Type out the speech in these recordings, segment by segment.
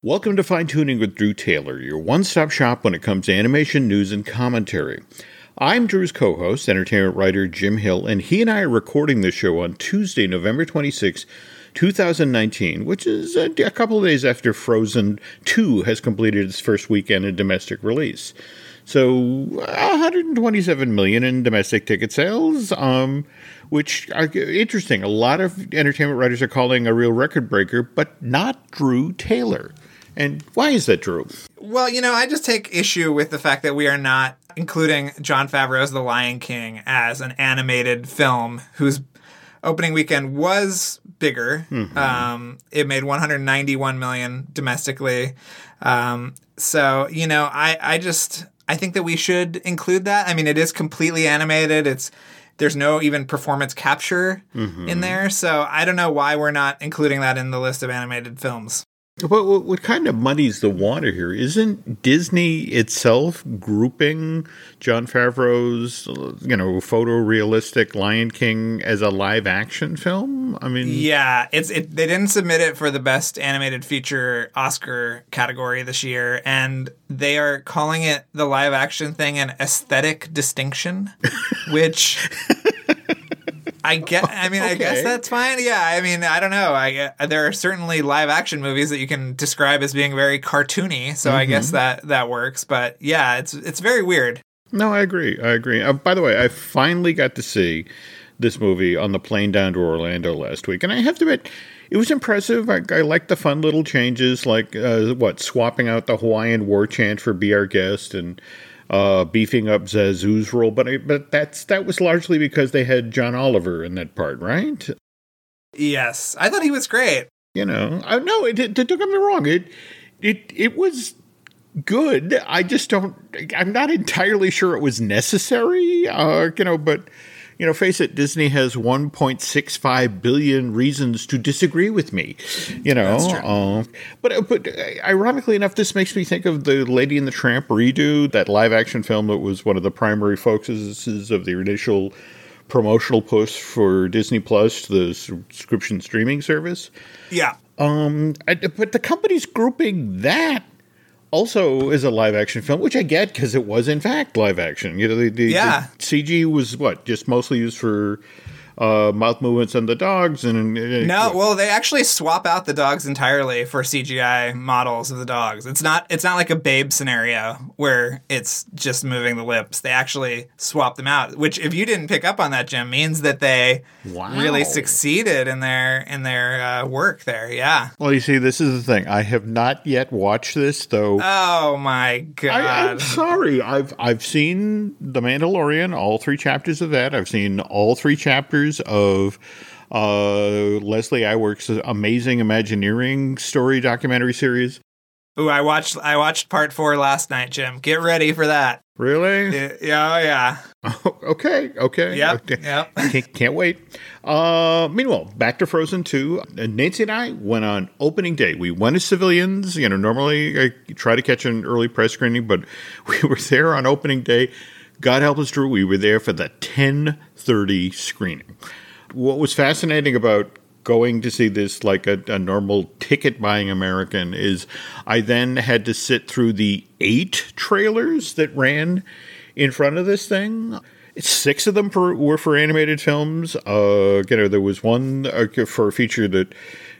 Welcome to Fine Tuning with Drew Taylor, your one stop shop when it comes to animation news and commentary. I'm Drew's co host, entertainment writer Jim Hill, and he and I are recording this show on Tuesday, November 26, 2019, which is a, a couple of days after Frozen 2 has completed its first weekend in domestic release. So, 127 million in domestic ticket sales, um, which are interesting. A lot of entertainment writers are calling a real record breaker, but not Drew Taylor. And why is that, Drew? Well, you know, I just take issue with the fact that we are not including Jon Favreau's The Lion King as an animated film whose opening weekend was bigger. Mm-hmm. Um, it made 191 million domestically. Um, so, you know, I, I just I think that we should include that. I mean, it is completely animated. It's there's no even performance capture mm-hmm. in there. So I don't know why we're not including that in the list of animated films. But what, what kind of muddies the water here? Isn't Disney itself grouping Jon Favreau's, you know, photorealistic Lion King as a live action film? I mean, yeah, it's it. They didn't submit it for the best animated feature Oscar category this year, and they are calling it the live action thing an aesthetic distinction, which I get. I mean, okay. I guess that's fine. Yeah. I mean, I don't know. I uh, there are certainly live action movies that you can describe as being very cartoony. So mm-hmm. I guess mm-hmm. that that works. But yeah, it's it's very weird. No, I agree. I agree. Uh, by the way, I finally got to see this movie on the plane down to Orlando last week, and I have to admit. It was impressive. I, I like the fun little changes, like uh, what swapping out the Hawaiian war chant for "Be Our Guest" and uh, beefing up Zazu's role, but I, but that's that was largely because they had John Oliver in that part, right? Yes, I thought he was great. You know, I no, it, it, don't get me wrong. It it it was good. I just don't. I'm not entirely sure it was necessary. Uh, you know, but you know, face it, Disney has 1.65 billion reasons to disagree with me. You know, uh, but but ironically enough, this makes me think of the Lady and the Tramp redo, that live action film that was one of the primary focuses of the initial promotional push for Disney Plus, the subscription streaming service. Yeah. Um, but the company's grouping that also is a live action film, which I get because it was in fact live action. You know, the, the, yeah. the CG was what just mostly used for uh, mouth movements and the dogs and no well they actually swap out the dogs entirely for cgi models of the dogs. It's not it's not like a babe scenario where it's just moving the lips. They actually swap them out which if you didn't pick up on that jim means that they wow. really succeeded in their in their uh, work there. Yeah. Well you see this is the thing. I have not yet watched this though. Oh my god I, i'm sorry. I've i've seen the mandalorian all three chapters of that. I've seen all three chapters of uh, Leslie Iwerks' amazing Imagineering story documentary series. Ooh, I watched I watched part four last night, Jim. Get ready for that. Really? Yeah, oh, yeah. Oh, okay, okay. Yep, okay. yep. can't, can't wait. Uh, meanwhile, back to Frozen 2. Nancy and I went on opening day. We went as civilians. You know, normally I try to catch an early press screening, but we were there on opening day. God help us, Drew, we were there for the 1030 screening. What was fascinating about going to see this like a, a, normal ticket buying American is I then had to sit through the eight trailers that ran in front of this thing. Six of them for, were for animated films. Uh, you know, there was one uh, for a feature that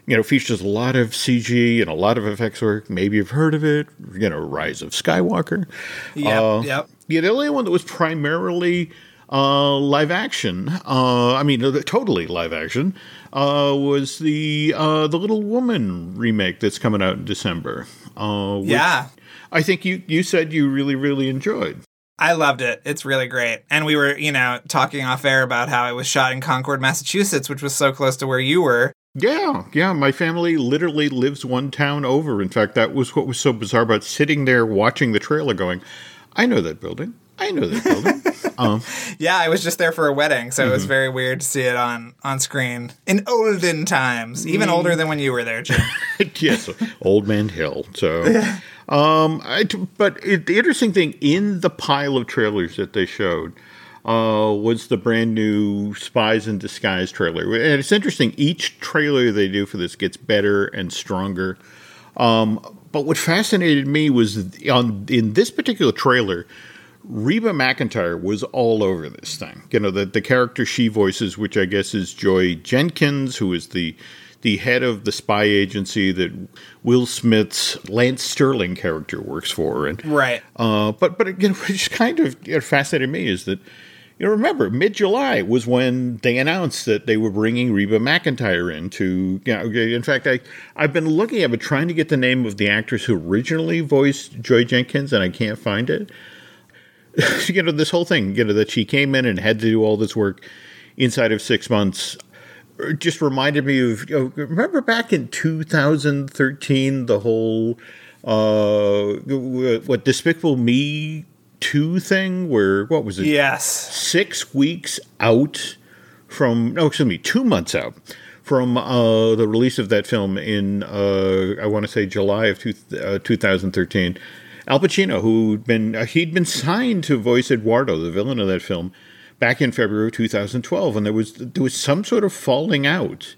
you know, features a lot of CG and a lot of effects work. Maybe you've heard of it. You know, Rise of Skywalker. Yeah, uh, yep. Yeah, the only one that was primarily uh, live action. Uh, I mean, uh, totally live action. Uh, was the uh, the Little Woman remake that's coming out in December? Uh, yeah, I think you you said you really really enjoyed. I loved it. It's really great. And we were, you know, talking off air about how it was shot in Concord, Massachusetts, which was so close to where you were. Yeah, yeah. My family literally lives one town over. In fact, that was what was so bizarre about sitting there watching the trailer going, I know that building. I know that building. um, yeah, I was just there for a wedding, so mm-hmm. it was mm-hmm. very weird to see it on on screen in olden times, even mm. older than when you were there, Jim. yes, Old Man Hill. So, um, I, but it, the interesting thing in the pile of trailers that they showed uh, was the brand new Spies in Disguise trailer. And it's interesting, each trailer they do for this gets better and stronger. Um, but what fascinated me was on in this particular trailer, Reba McEntire was all over this thing. You know, the the character she voices, which I guess is Joy Jenkins, who is the the head of the spy agency that Will Smith's Lance Sterling character works for, and Right. uh, but but again, which kind of fascinated me is that you know remember mid July was when they announced that they were bringing Reba McEntire in to you know, in fact I I've been looking I've been trying to get the name of the actress who originally voiced Joy Jenkins and I can't find it. you know this whole thing you know that she came in and had to do all this work inside of six months uh, just reminded me of you know, remember back in 2013 the whole uh what despicable me 2 thing where what was it Yes. 6 weeks out from no excuse me 2 months out from uh the release of that film in uh I want to say July of two, uh, 2013 Al Pacino who'd been uh, he'd been signed to voice Eduardo the villain of that film back in February of 2012 and there was there was some sort of falling out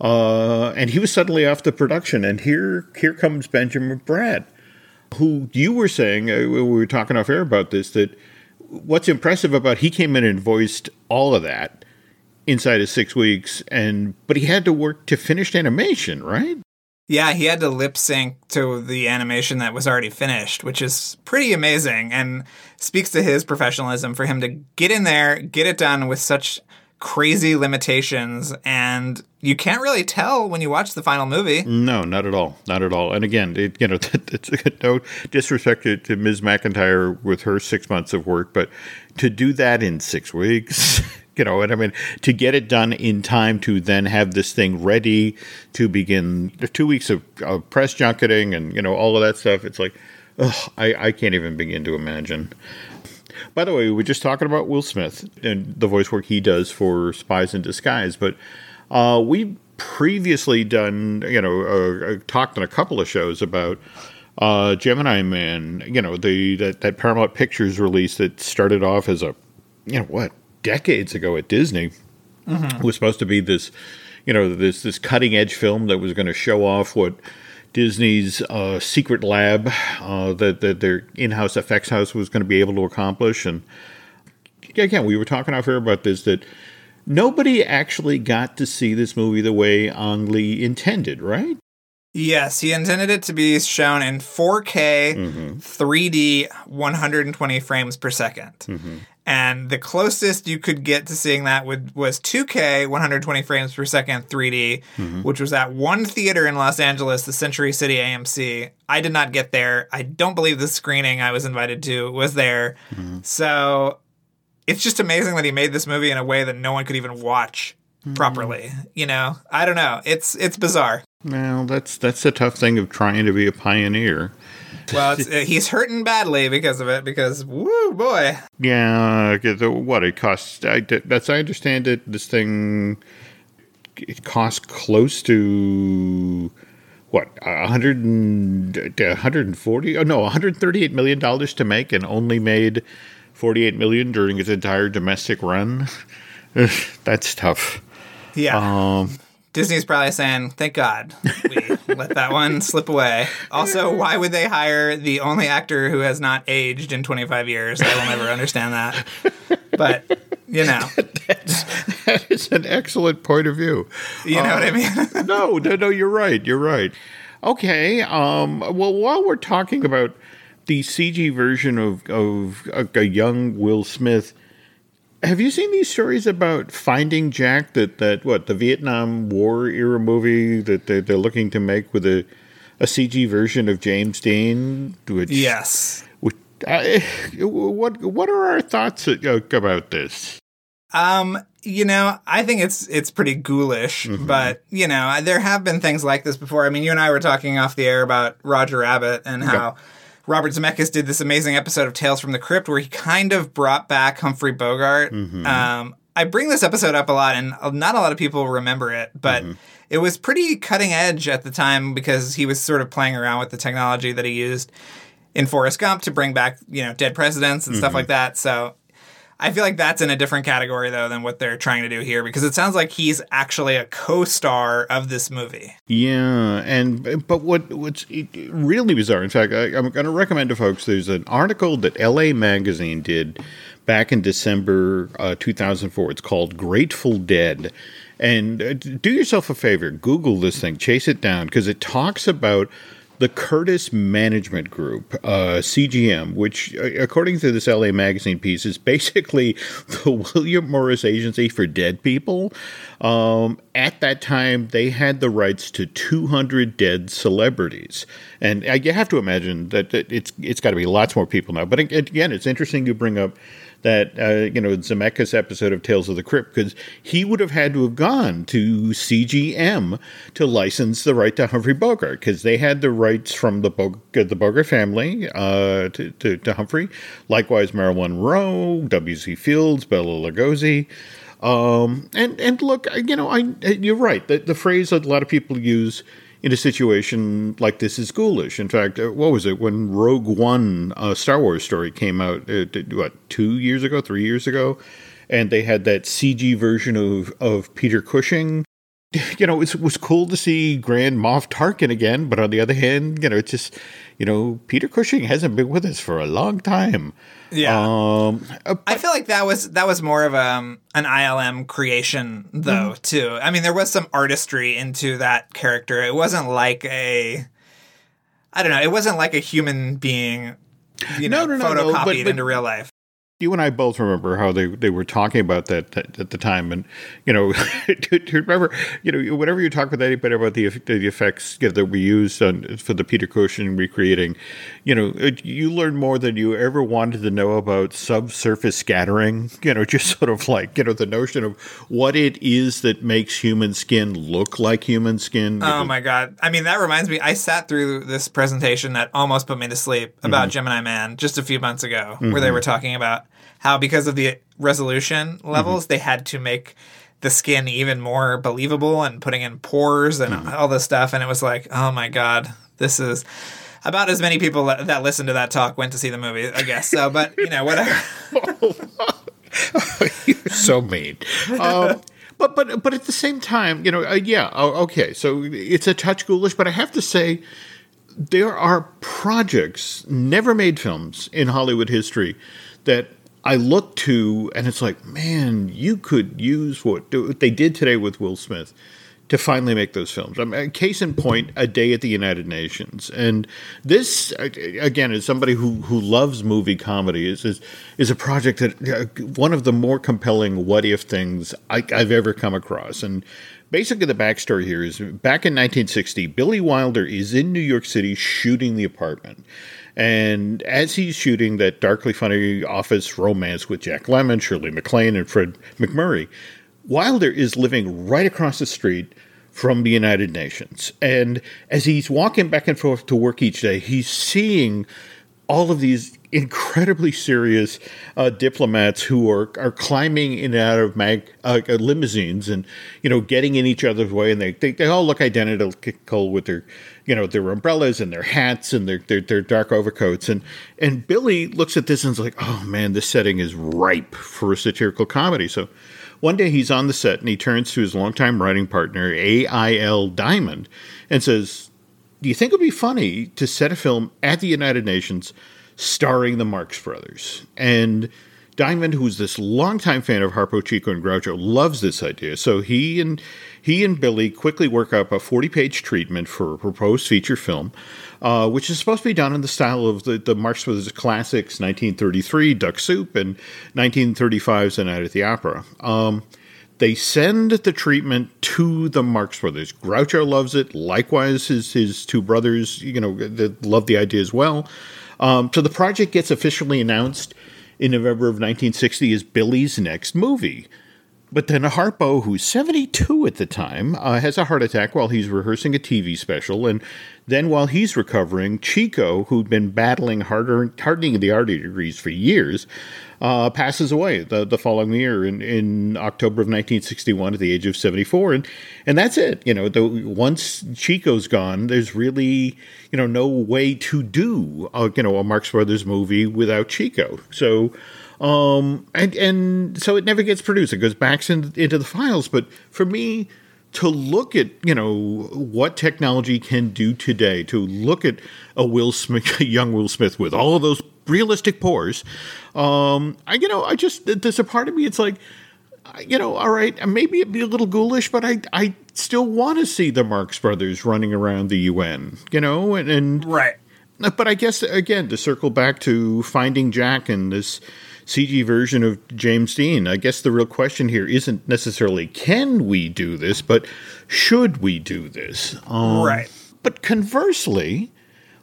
uh, and he was suddenly off the production. And here, here comes Benjamin Bratt, who you were saying uh, we were talking off air about this. That what's impressive about he came in and voiced all of that inside of six weeks, and but he had to work to finished animation, right? Yeah, he had to lip sync to the animation that was already finished, which is pretty amazing and speaks to his professionalism for him to get in there, get it done with such crazy limitations. And you can't really tell when you watch the final movie. No, not at all, not at all. And again, it, you know, it's no disrespect to, to Ms. McEntire with her six months of work, but to do that in six weeks. You know, and I mean, to get it done in time to then have this thing ready to begin the two weeks of, of press junketing and, you know, all of that stuff. It's like, ugh, I, I can't even begin to imagine. By the way, we were just talking about Will Smith and the voice work he does for Spies in Disguise, but uh, we previously done, you know, uh, talked on a couple of shows about uh, Gemini Man, you know, the that, that Paramount Pictures release that started off as a, you know, what decades ago at Disney mm-hmm. was supposed to be this, you know, this this cutting edge film that was going to show off what Disney's uh, secret lab uh, that, that their in-house effects house was going to be able to accomplish. And again, we were talking off air about this that nobody actually got to see this movie the way Ang Lee intended, right? Yes, he intended it to be shown in 4K, mm-hmm. 3D, 120 frames per 2nd mm-hmm. And the closest you could get to seeing that would, was 2K, 120 frames per second, 3D, mm-hmm. which was at one theater in Los Angeles, the Century City AMC. I did not get there. I don't believe the screening I was invited to was there. So it's just amazing that he made this movie in a way that no one could even watch properly. You know, I don't know. It's it's bizarre. Well, that's that's the tough thing of trying to be a pioneer. Well, it's, uh, he's hurting badly because of it. Because woo boy. Yeah, what it costs. I, that's I understand it. This thing it costs close to what 100 140 oh no 138 million dollars to make and only made 48 million during its entire domestic run that's tough yeah um, Disney's probably saying, "Thank God we let that one slip away." Also, why would they hire the only actor who has not aged in 25 years? I will never understand that. But you know, That's, that is an excellent point of view. You know uh, what I mean? no, no, no. You're right. You're right. Okay. Um, well, while we're talking about the CG version of of a, a young Will Smith. Have you seen these stories about Finding Jack? That that what the Vietnam War era movie that they're, they're looking to make with a a CG version of James Dean? Which, yes. Which, uh, what what are our thoughts about this? Um, you know, I think it's it's pretty ghoulish, mm-hmm. but you know, there have been things like this before. I mean, you and I were talking off the air about Roger Rabbit and how. Robert Zemeckis did this amazing episode of Tales from the Crypt where he kind of brought back Humphrey Bogart. Mm-hmm. Um, I bring this episode up a lot, and not a lot of people remember it, but mm-hmm. it was pretty cutting edge at the time because he was sort of playing around with the technology that he used in Forrest Gump to bring back, you know, dead presidents and mm-hmm. stuff like that. So I feel like that's in a different category though than what they're trying to do here because it sounds like he's actually a co-star of this movie. Yeah, and but what what's really bizarre? In fact, I, I'm going to recommend to folks. There's an article that L.A. Magazine did back in December uh, 2004. It's called "Grateful Dead." And uh, do yourself a favor, Google this thing, chase it down, because it talks about the Curtis Management Group, uh, CGM, which, uh, according to this LA Magazine piece, is basically the William Morris Agency for Dead People. Um, at that time, they had the rights to 200 dead celebrities, and uh, you have to imagine that it's it's got to be lots more people now. But again, it's interesting you bring up that uh, you know Zemeckis episode of Tales of the Crypt because he would have had to have gone to CGM to license the right to Humphrey Bogart because they had the rights from the Bog- the Bogart family uh, to, to, to Humphrey. Likewise, Marilyn Monroe, W.C. Fields, Bela Lugosi. Um, and and look, you know, I you're right. The, the phrase that a lot of people use in a situation like this is ghoulish. In fact, uh, what was it when Rogue One, a Star Wars story, came out? Uh, what two years ago, three years ago, and they had that CG version of of Peter Cushing. You know, it was cool to see Grand Moff Tarkin again, but on the other hand, you know, it's just, you know, Peter Cushing hasn't been with us for a long time. Yeah, um, uh, I feel like that was that was more of a, um, an ILM creation, though. Mm-hmm. Too. I mean, there was some artistry into that character. It wasn't like a, I don't know. It wasn't like a human being, you know, no, no, no, photocopied but, but, into real life you and I both remember how they, they were talking about that, that at the time, and you know, to, to, remember, you know, whenever you talk with anybody about the the effects you know, that we used on, for the Peter Cushing recreating, you know, it, you learn more than you ever wanted to know about subsurface scattering. You know, just sort of like you know the notion of what it is that makes human skin look like human skin. Oh my god! I mean, that reminds me. I sat through this presentation that almost put me to sleep about mm-hmm. Gemini Man just a few months ago, mm-hmm. where they were talking about how because of the resolution levels mm-hmm. they had to make the skin even more believable and putting in pores and mm-hmm. all this stuff. And it was like oh my god this is about as many people that, that listened to that talk went to see the movie i guess. So but you know whatever. You're so mean. Um, but but but at the same time you know uh, yeah okay. So it's a touch ghoulish but i have to say there are projects never made films in hollywood history that I look to, and it's like, man, you could use what, what they did today with Will Smith to finally make those films. I mean, case in point, A Day at the United Nations, and this again, as somebody who who loves movie comedy, is is, is a project that uh, one of the more compelling what if things I, I've ever come across, and. Basically, the backstory here is back in 1960, Billy Wilder is in New York City shooting the apartment. And as he's shooting that darkly funny office romance with Jack Lemmon, Shirley MacLaine, and Fred MacMurray, Wilder is living right across the street from the United Nations. And as he's walking back and forth to work each day, he's seeing all of these incredibly serious uh, diplomats who are, are climbing in and out of mag, uh, limousines and you know getting in each other's way and they, they, they all look identical with their you know their umbrellas and their hats and their, their, their dark overcoats and and Billy looks at this and is like oh man this setting is ripe for a satirical comedy so one day he's on the set and he turns to his longtime writing partner A.I.L. Diamond and says do you think it would be funny to set a film at the United Nations starring the Marx Brothers and Diamond, who's this longtime fan of Harpo Chico and Groucho, loves this idea. So he and he and Billy quickly work up a 40 page treatment for a proposed feature film, uh, which is supposed to be done in the style of the, the Marx Brothers classics 1933, Duck Soup, and 1935's The Night at the Opera. Um, they send the treatment to the Marx Brothers. Groucho loves it. Likewise, his his two brothers, you know, love the idea as well. Um, so the project gets officially announced in November of 1960 is Billy's next movie. But then Harpo, who's 72 at the time, uh, has a heart attack while he's rehearsing a TV special. And then while he's recovering, Chico, who'd been battling harder, hardening the arteries for years, uh, passes away the, the following year in, in October of 1961 at the age of 74. And, and that's it. You know, the, once Chico's gone, there's really, you know, no way to do, a, you know, a Marx Brothers movie without Chico. So Um, and and so it never gets produced. It goes back in, into the files. But for me, to look at you know what technology can do today, to look at a Will Smith, a young Will Smith with all of those realistic pores, um, I you know I just there's a part of me it's like you know, all right, maybe it'd be a little ghoulish, but I I still want to see the Marx Brothers running around the UN, you know, and, and right. But I guess again to circle back to finding Jack and this CG version of James Dean, I guess the real question here isn't necessarily can we do this, but should we do this? Um, right. But conversely,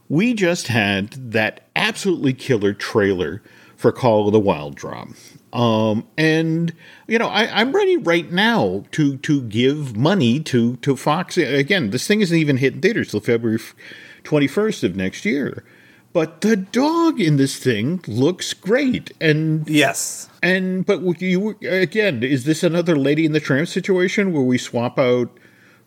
we just had that absolutely killer trailer for Call of the Wild Drop. Um, and you know, I, am ready right now to to give money to to Fox. Again, this thing isn't even hitting theaters till February 21st of next year. But the dog in this thing looks great, and yes, and but you again, is this another Lady in the Tramp situation where we swap out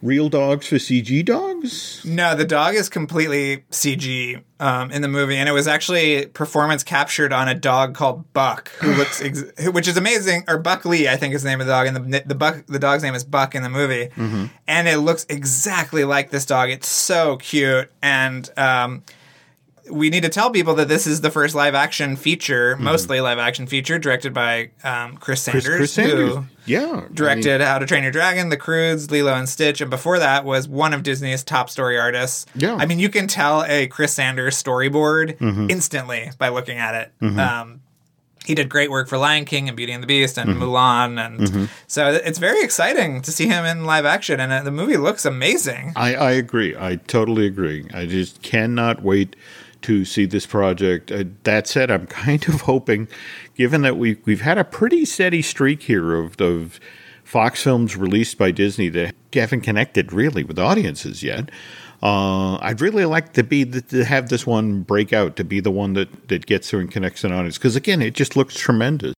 real dogs for CG dogs? No, the dog is completely CG um, in the movie, and it was actually performance captured on a dog called Buck, who looks, ex- which is amazing. Or Buckley, I think is the name of the dog, and the the Buck the dog's name is Buck in the movie, mm-hmm. and it looks exactly like this dog. It's so cute, and um, we need to tell people that this is the first live action feature, mm-hmm. mostly live action feature, directed by um, Chris Sanders, Chris, Chris Sanders. who yeah directed I mean, How to Train Your Dragon, The Croods, Lilo and Stitch, and before that was one of Disney's top story artists. Yeah, I mean you can tell a Chris Sanders storyboard mm-hmm. instantly by looking at it. Mm-hmm. Um, he did great work for Lion King and Beauty and the Beast and mm-hmm. Mulan, and mm-hmm. so it's very exciting to see him in live action, and uh, the movie looks amazing. I, I agree. I totally agree. I just cannot wait to see this project. Uh, that said, I'm kind of hoping, given that we we've had a pretty steady streak here of, of Fox films released by Disney that haven't connected really with audiences yet. Uh, I'd really like to be the, to have this one break out to be the one that that gets through and connects an audience because again, it just looks tremendous.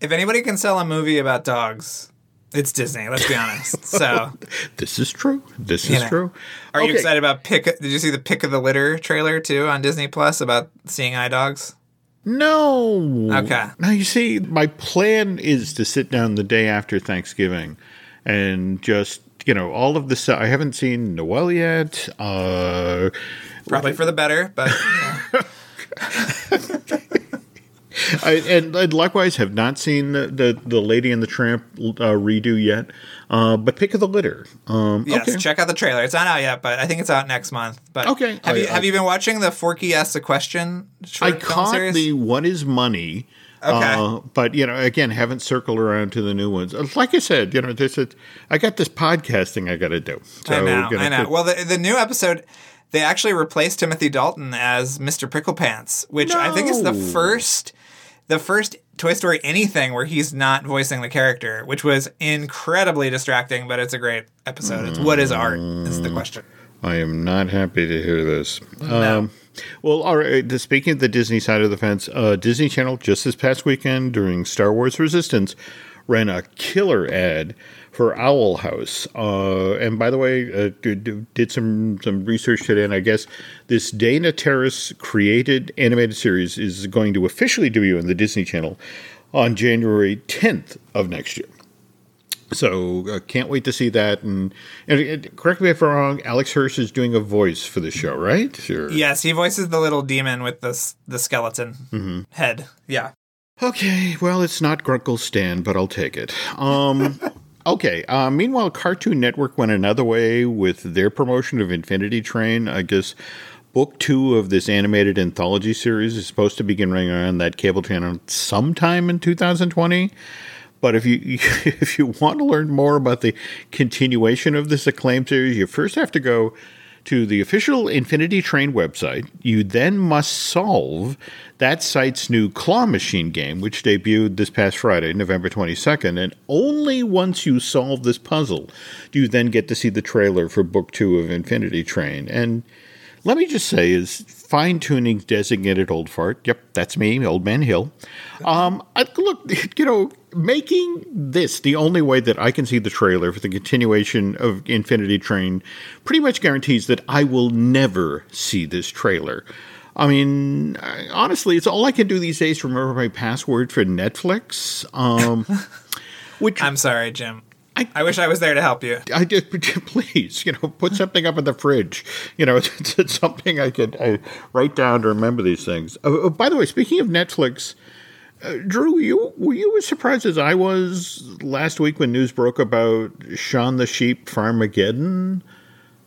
If anybody can sell a movie about dogs, it's Disney. Let's be honest. So this is true. This is know. true. Are okay. you excited about pick? Did you see the Pick of the Litter trailer too on Disney Plus about seeing eye dogs? No. Okay. Now you see, my plan is to sit down the day after Thanksgiving and just you know all of the stuff. I haven't seen Noelle yet. Uh, Probably for the better, but. I, and, and, likewise, have not seen the, the, the Lady and the Tramp uh, redo yet. Uh, but pick of the litter. Um, yes, okay. check out the trailer. It's not out yet, but I think it's out next month. But okay, have I, you have I, you been watching the Forky asks a question? I caught series? the What Is Money. Okay. Uh, but you know, again, haven't circled around to the new ones. Uh, like I said, you know, there's a, I got this podcasting I got to do. So I know. I know. well, the the new episode they actually replaced Timothy Dalton as Mr. Pricklepants, which no. I think is the first the first Toy Story anything where he's not voicing the character, which was incredibly distracting, but it's a great episode. It's what is art is the question. I am not happy to hear this. No. Um, well, all right. Speaking of the Disney side of the fence, uh, Disney Channel just this past weekend during Star Wars Resistance ran a killer ad for Owl House. Uh, and by the way, uh, did, did, some some research today, and I guess this Dana Terrace created animated series is going to officially debut on the Disney Channel on January 10th of next year. So uh, can't wait to see that. And, and, correct me if I'm wrong. Alex Hirsch is doing a voice for the show, right? Sure. Yes, he voices the little demon with the the skeleton mm-hmm. head. Yeah. Okay, well, it's not Grunkle Stan, but I'll take it. Um, Okay. Uh, meanwhile, Cartoon Network went another way with their promotion of Infinity Train. I guess book two of this animated anthology series is supposed to begin running on that cable channel sometime in 2020. But if you if you want to learn more about the continuation of this acclaimed series, you first have to go to the official Infinity Train website. You then must solve that site's new Claw Machine game, which debuted this past Friday, November 22nd. And only once you solve this puzzle do you then get to see the trailer for Book Two of Infinity Train. And let me just say, is fine tuning designated old fart. Yep, that's me, Old Man Hill. Um, I, look, you know, making this the only way that I can see the trailer for the continuation of Infinity Train pretty much guarantees that I will never see this trailer. I mean, honestly, it's all I can do these days remember my password for Netflix. Um, which I'm sorry, Jim. I- I, wish I was there to help you. I did, please, you know, put something up in the fridge. You know, it's, it's something I could I write down to remember these things. Oh, oh, by the way, speaking of Netflix, uh, Drew, you were you as surprised as I was last week when news broke about Shaun the Sheep Farmageddon?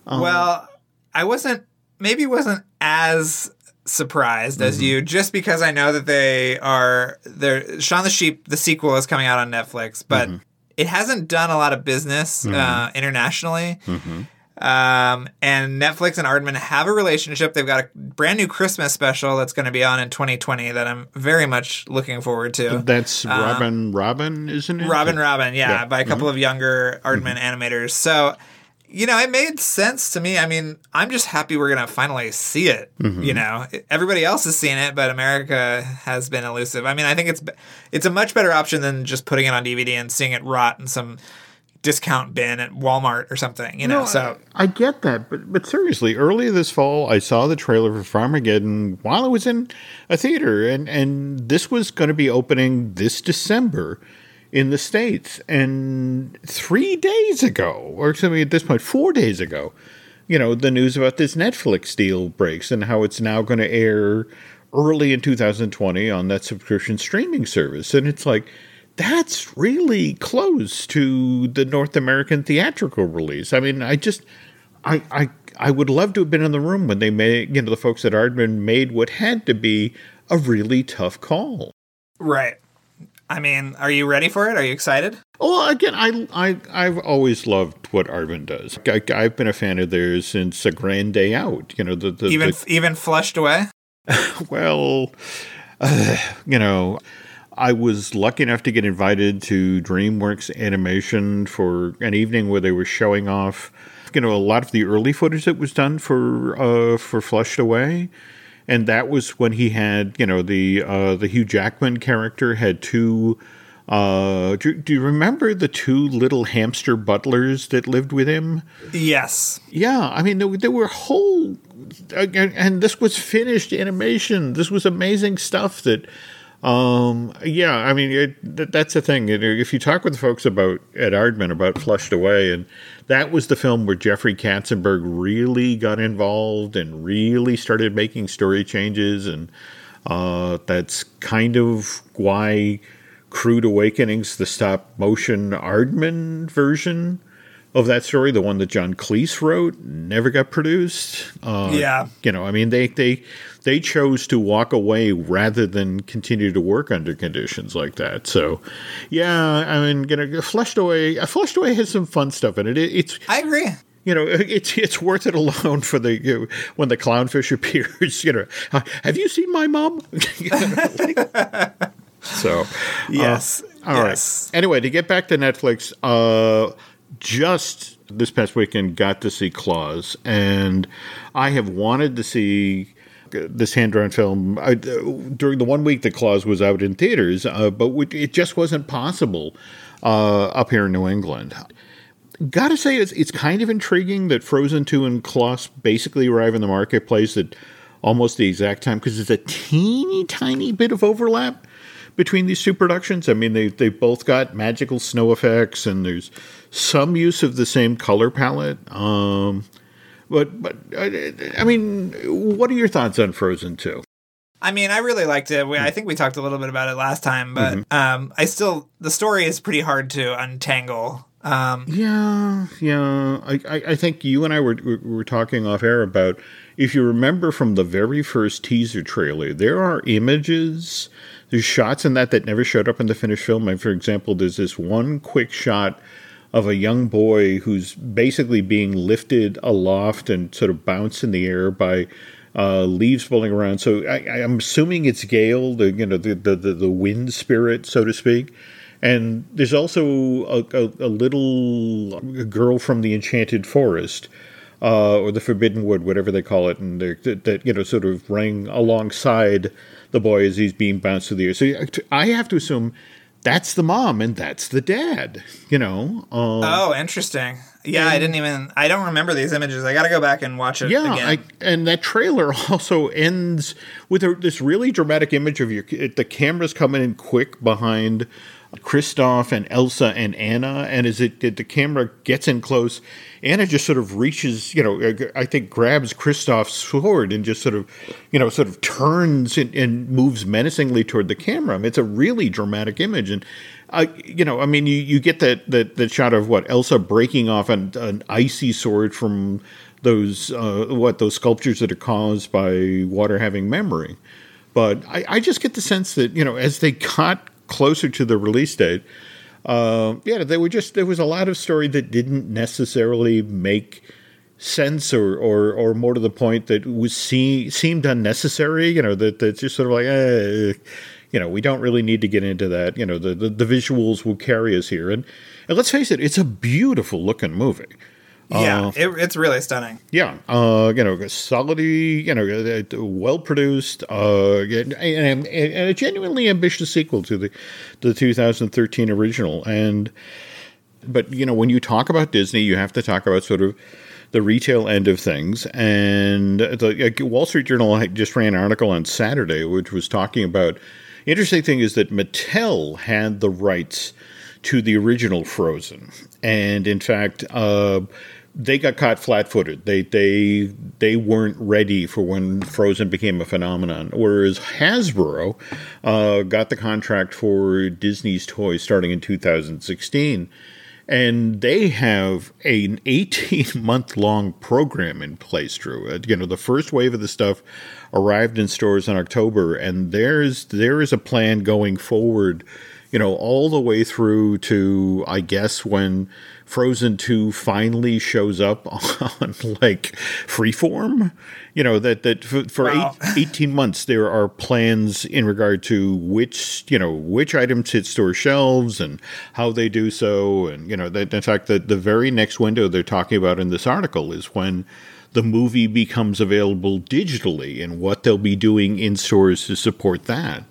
Um, well, I wasn't maybe wasn't as surprised as mm-hmm. you just because I know that they are they're Shaun the Sheep the sequel is coming out on Netflix, but mm-hmm. It hasn't done a lot of business uh, mm-hmm. internationally. Mm-hmm. Um, and Netflix and Aardman have a relationship. They've got a brand new Christmas special that's going to be on in 2020 that I'm very much looking forward to. That's uh, Robin. Robin, isn't it? Robin Robin, yeah, Yeah. by a couple mm-hmm. of younger Aardman animators. So, you know, it made sense to me. I mean, I'm just happy we're gonna finally see it. Mm-hmm. You know, everybody else has seen it, but America has been elusive. I mean, I think it's it's a much better option than just putting it on DVD and seeing it rot in some discount bin at Walmart or something. You know, No, so I, I get that, but but seriously, earlier this fall, I saw the trailer for Farmageddon while I was in a theater, and and this was going to be opening this December in the states, and three days ago, or something at this point, four days ago, you know, the news about this Netflix deal breaks and how it's now going to air early in 2020 on that subscription streaming service, and it's like that's really close to the North American theatrical release. I mean, I just, I, I, I would love to have been in the room when they made, you know, the folks at Aardman made what had to be a really tough call. right. I mean, are you ready for it? Are you excited? Well, again, I, I, I've always loved what Aardman does. I, I've been a fan of theirs since A Grand Day Out. You know, the, the Even the- even flushed away. well, uh, you know, I was lucky enough to get invited to DreamWorks Animation for an evening where they were showing off, you know, a lot of the early footage that was done for uh, for Flushed Away, and that was when he had, you know, the uh, the Hugh Jackman character had two. Uh, do, do you remember the two little hamster butlers that lived with him? Yes. Yeah, I mean, there, there were whole, and, and this was finished animation. This was amazing stuff. That, um, yeah, I mean, it, that, that's the thing. You know, If you talk with the folks about at Aardman about Flushed Away, and that was the film where Jeffrey Katzenberg really got involved and really started making story changes, and uh, that's kind of why Crood Awakenings, the stop motion Aardman version of that story, the one that John Cleese wrote, never got produced. Uh, Yeah. you know, I mean, they they they chose to walk away rather than continue to work under conditions like that. So, yeah, I mean, you know, Flushed Away, uh, Flushed Away has some fun stuff in it. it it's I agree. you know, it's it's worth it alone for the you know, when the clownfish appears. You know, "Uh, have you seen my mom? You know, like- so Yes. all right. yes. Anyway, to get back to Netflix, uh, just this past weekend got to see Klaus, and I have wanted to see this hand-drawn film I, during the one week that Klaus was out in theaters, uh, but it just wasn't possible uh, up here in New England. Gotta say, it's it's kind of intriguing that Frozen Two and Klaus basically arrive in the marketplace at almost the exact time because it's a teeny tiny bit of overlap between these two productions. I mean, they they both got magical snow effects, and there's some use of the same color palette. Um, but but uh, I mean, what are your thoughts on Frozen Two? I mean, I really liked it. Hmm. We, I think we talked a little bit about it last time, but Mm-hmm. um, I still the story is pretty hard to untangle. Um, Yeah, yeah. I, I, I think you and I were were were talking off air about if you remember from the very first teaser trailer, there are images, there's shots in that that never showed up in the finished film. Like for example, there's this one quick shot of a young boy who's basically being lifted aloft and sort of bounced in the air by uh, leaves blowing around. So I, I'm assuming it's Gale, the you know the, the the wind spirit, so to speak. And there's also a, a, a little girl from the Enchanted Forest, uh, or the Forbidden Wood, whatever they call it, and that you know sort of rang alongside the boy as he's being bounced through the air. So I have to assume that's the mom and that's the dad. You know, um, oh, interesting. Yeah, I didn't even. I don't remember these images. I got to go back and watch it. Yeah, again. I, and that trailer also ends with a, this really dramatic image of your the cameras coming in quick behind Kristoff and Elsa and Anna, and as it the camera gets in close, Anna just sort of reaches, you know, I think grabs Kristoff's sword and just sort of, you know, sort of turns and, and moves menacingly toward the camera. I mean, it's a really dramatic image, and uh, you know, I mean, you, you get that, that that shot of what Elsa breaking off an, an icy sword from those uh, what those sculptures that are caused by water having memory. But I, I just get the sense that you know, as they got closer to the release date, uh, yeah, there were just there was a lot of story that didn't necessarily make sense or, or, or more to the point that was see, seemed unnecessary. You know that that's just sort of like, eh, you know, we don't really need to get into that. You know, the, the, the visuals will carry us here, and and let's face it, it's a beautiful looking movie. Yeah, Uh, it, it's really stunning. yeah, uh, you know, solidly, you know, well produced, uh, and, and, and a genuinely ambitious sequel to the the 2013 original. And but you know, when you talk about Disney, you have to talk about sort of the retail end of things. And the uh, Wall Street Journal just ran an article on Saturday, which was talking about. Interesting thing is that Mattel had the rights to the original Frozen, and in fact, uh, they got caught flat-footed. They they they weren't ready for when Frozen became a phenomenon. Whereas Hasbro uh, got the contract for Disney's toys starting in 2016 and they have an 18 month long program in place drew Uh, you know the first wave of the stuff arrived in stores in october and there's there is a plan going forward you know all the way through to i guess when frozen 2 finally shows up on like freeform? You know that that for, for Wow. eight, 18 months there are plans in regard to which you know which items hit store shelves and how they do so. And you know that in fact the, the very next window they're talking about in this article is when the movie becomes available digitally and what they'll be doing in stores to support that.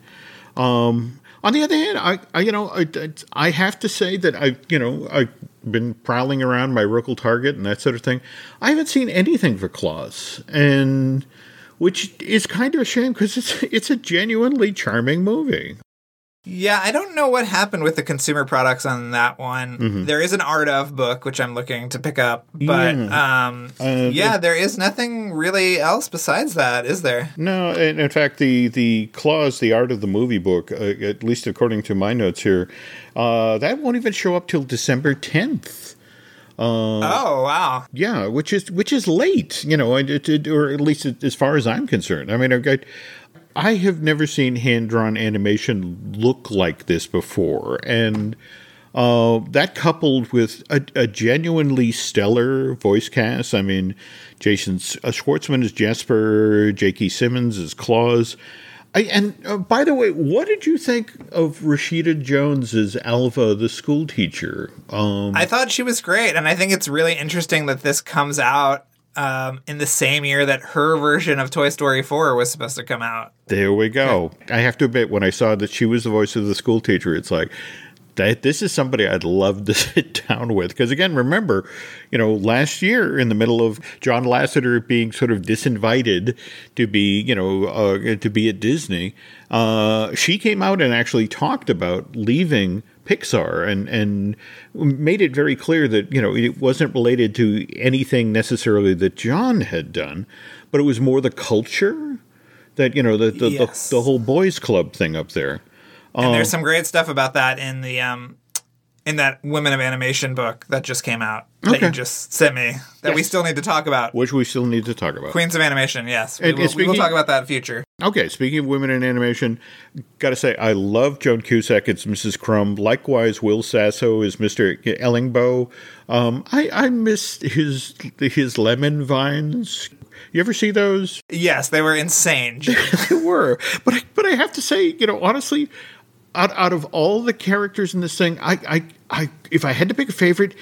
Um, on the other hand, I, I you know, I, I have to say that I, you know, I've been prowling around my local Target and that sort of thing. I haven't seen anything for Klaus, and which is kind of a shame because it's it's a genuinely charming movie. Yeah, I don't know what happened with the consumer products on that one. Mm-hmm. There is an art of book which I'm looking to pick up, but um, Uh, yeah, there is nothing really else besides that, is there? No, and in fact, the the Klaus, the art of the movie book, uh, at least according to my notes here, uh, that won't even show up till December tenth. oh wow, Yeah, which is which is late, you know, it, it, or at least as far as I'm concerned. I mean, I've got, I have never seen hand drawn animation look like this before, and uh, that coupled with a, a genuinely stellar voice cast. I mean, Jason uh, Schwartzman is Jasper, J.K. Simmons is Klaus. I, and uh, by the way, what did you think of Rashida Jones as Alva, the school teacher? Um, I thought she was great, and I think it's really interesting that this comes out um, in the same year that her version of Toy Story 4 was supposed to come out. There we go. I have to admit, when I saw that she was the voice of the school teacher, it's like that. This is somebody I'd love to sit down with because, again, remember, you know, last year in the middle of John Lasseter being sort of disinvited to be, you know, uh, to be at Disney, uh, she came out and actually talked about leaving Pixar and and made it very clear that you know it wasn't related to anything necessarily that John had done, but it was more the culture that you know the the, Yes. the, the whole boys club thing up there. And there's some great stuff about that in the um, in that Women of Animation book that just came out that Okay. you just sent me that we still need to talk about. Which we still need to talk about. Queens of Animation, yes. We, And- will, and we will talk about that in future. Okay, speaking of women in animation, got to say I love Joan Cusack as Mrs. Crumb. Likewise, Will Sasso is Mr. Ellingboe. Um, I I missed his his lemon vines. You ever see those? Yes, they were insane. they were, but I, but I have to say, you know, honestly, out out of all the characters in this thing, I I, I if I had to pick a favorite,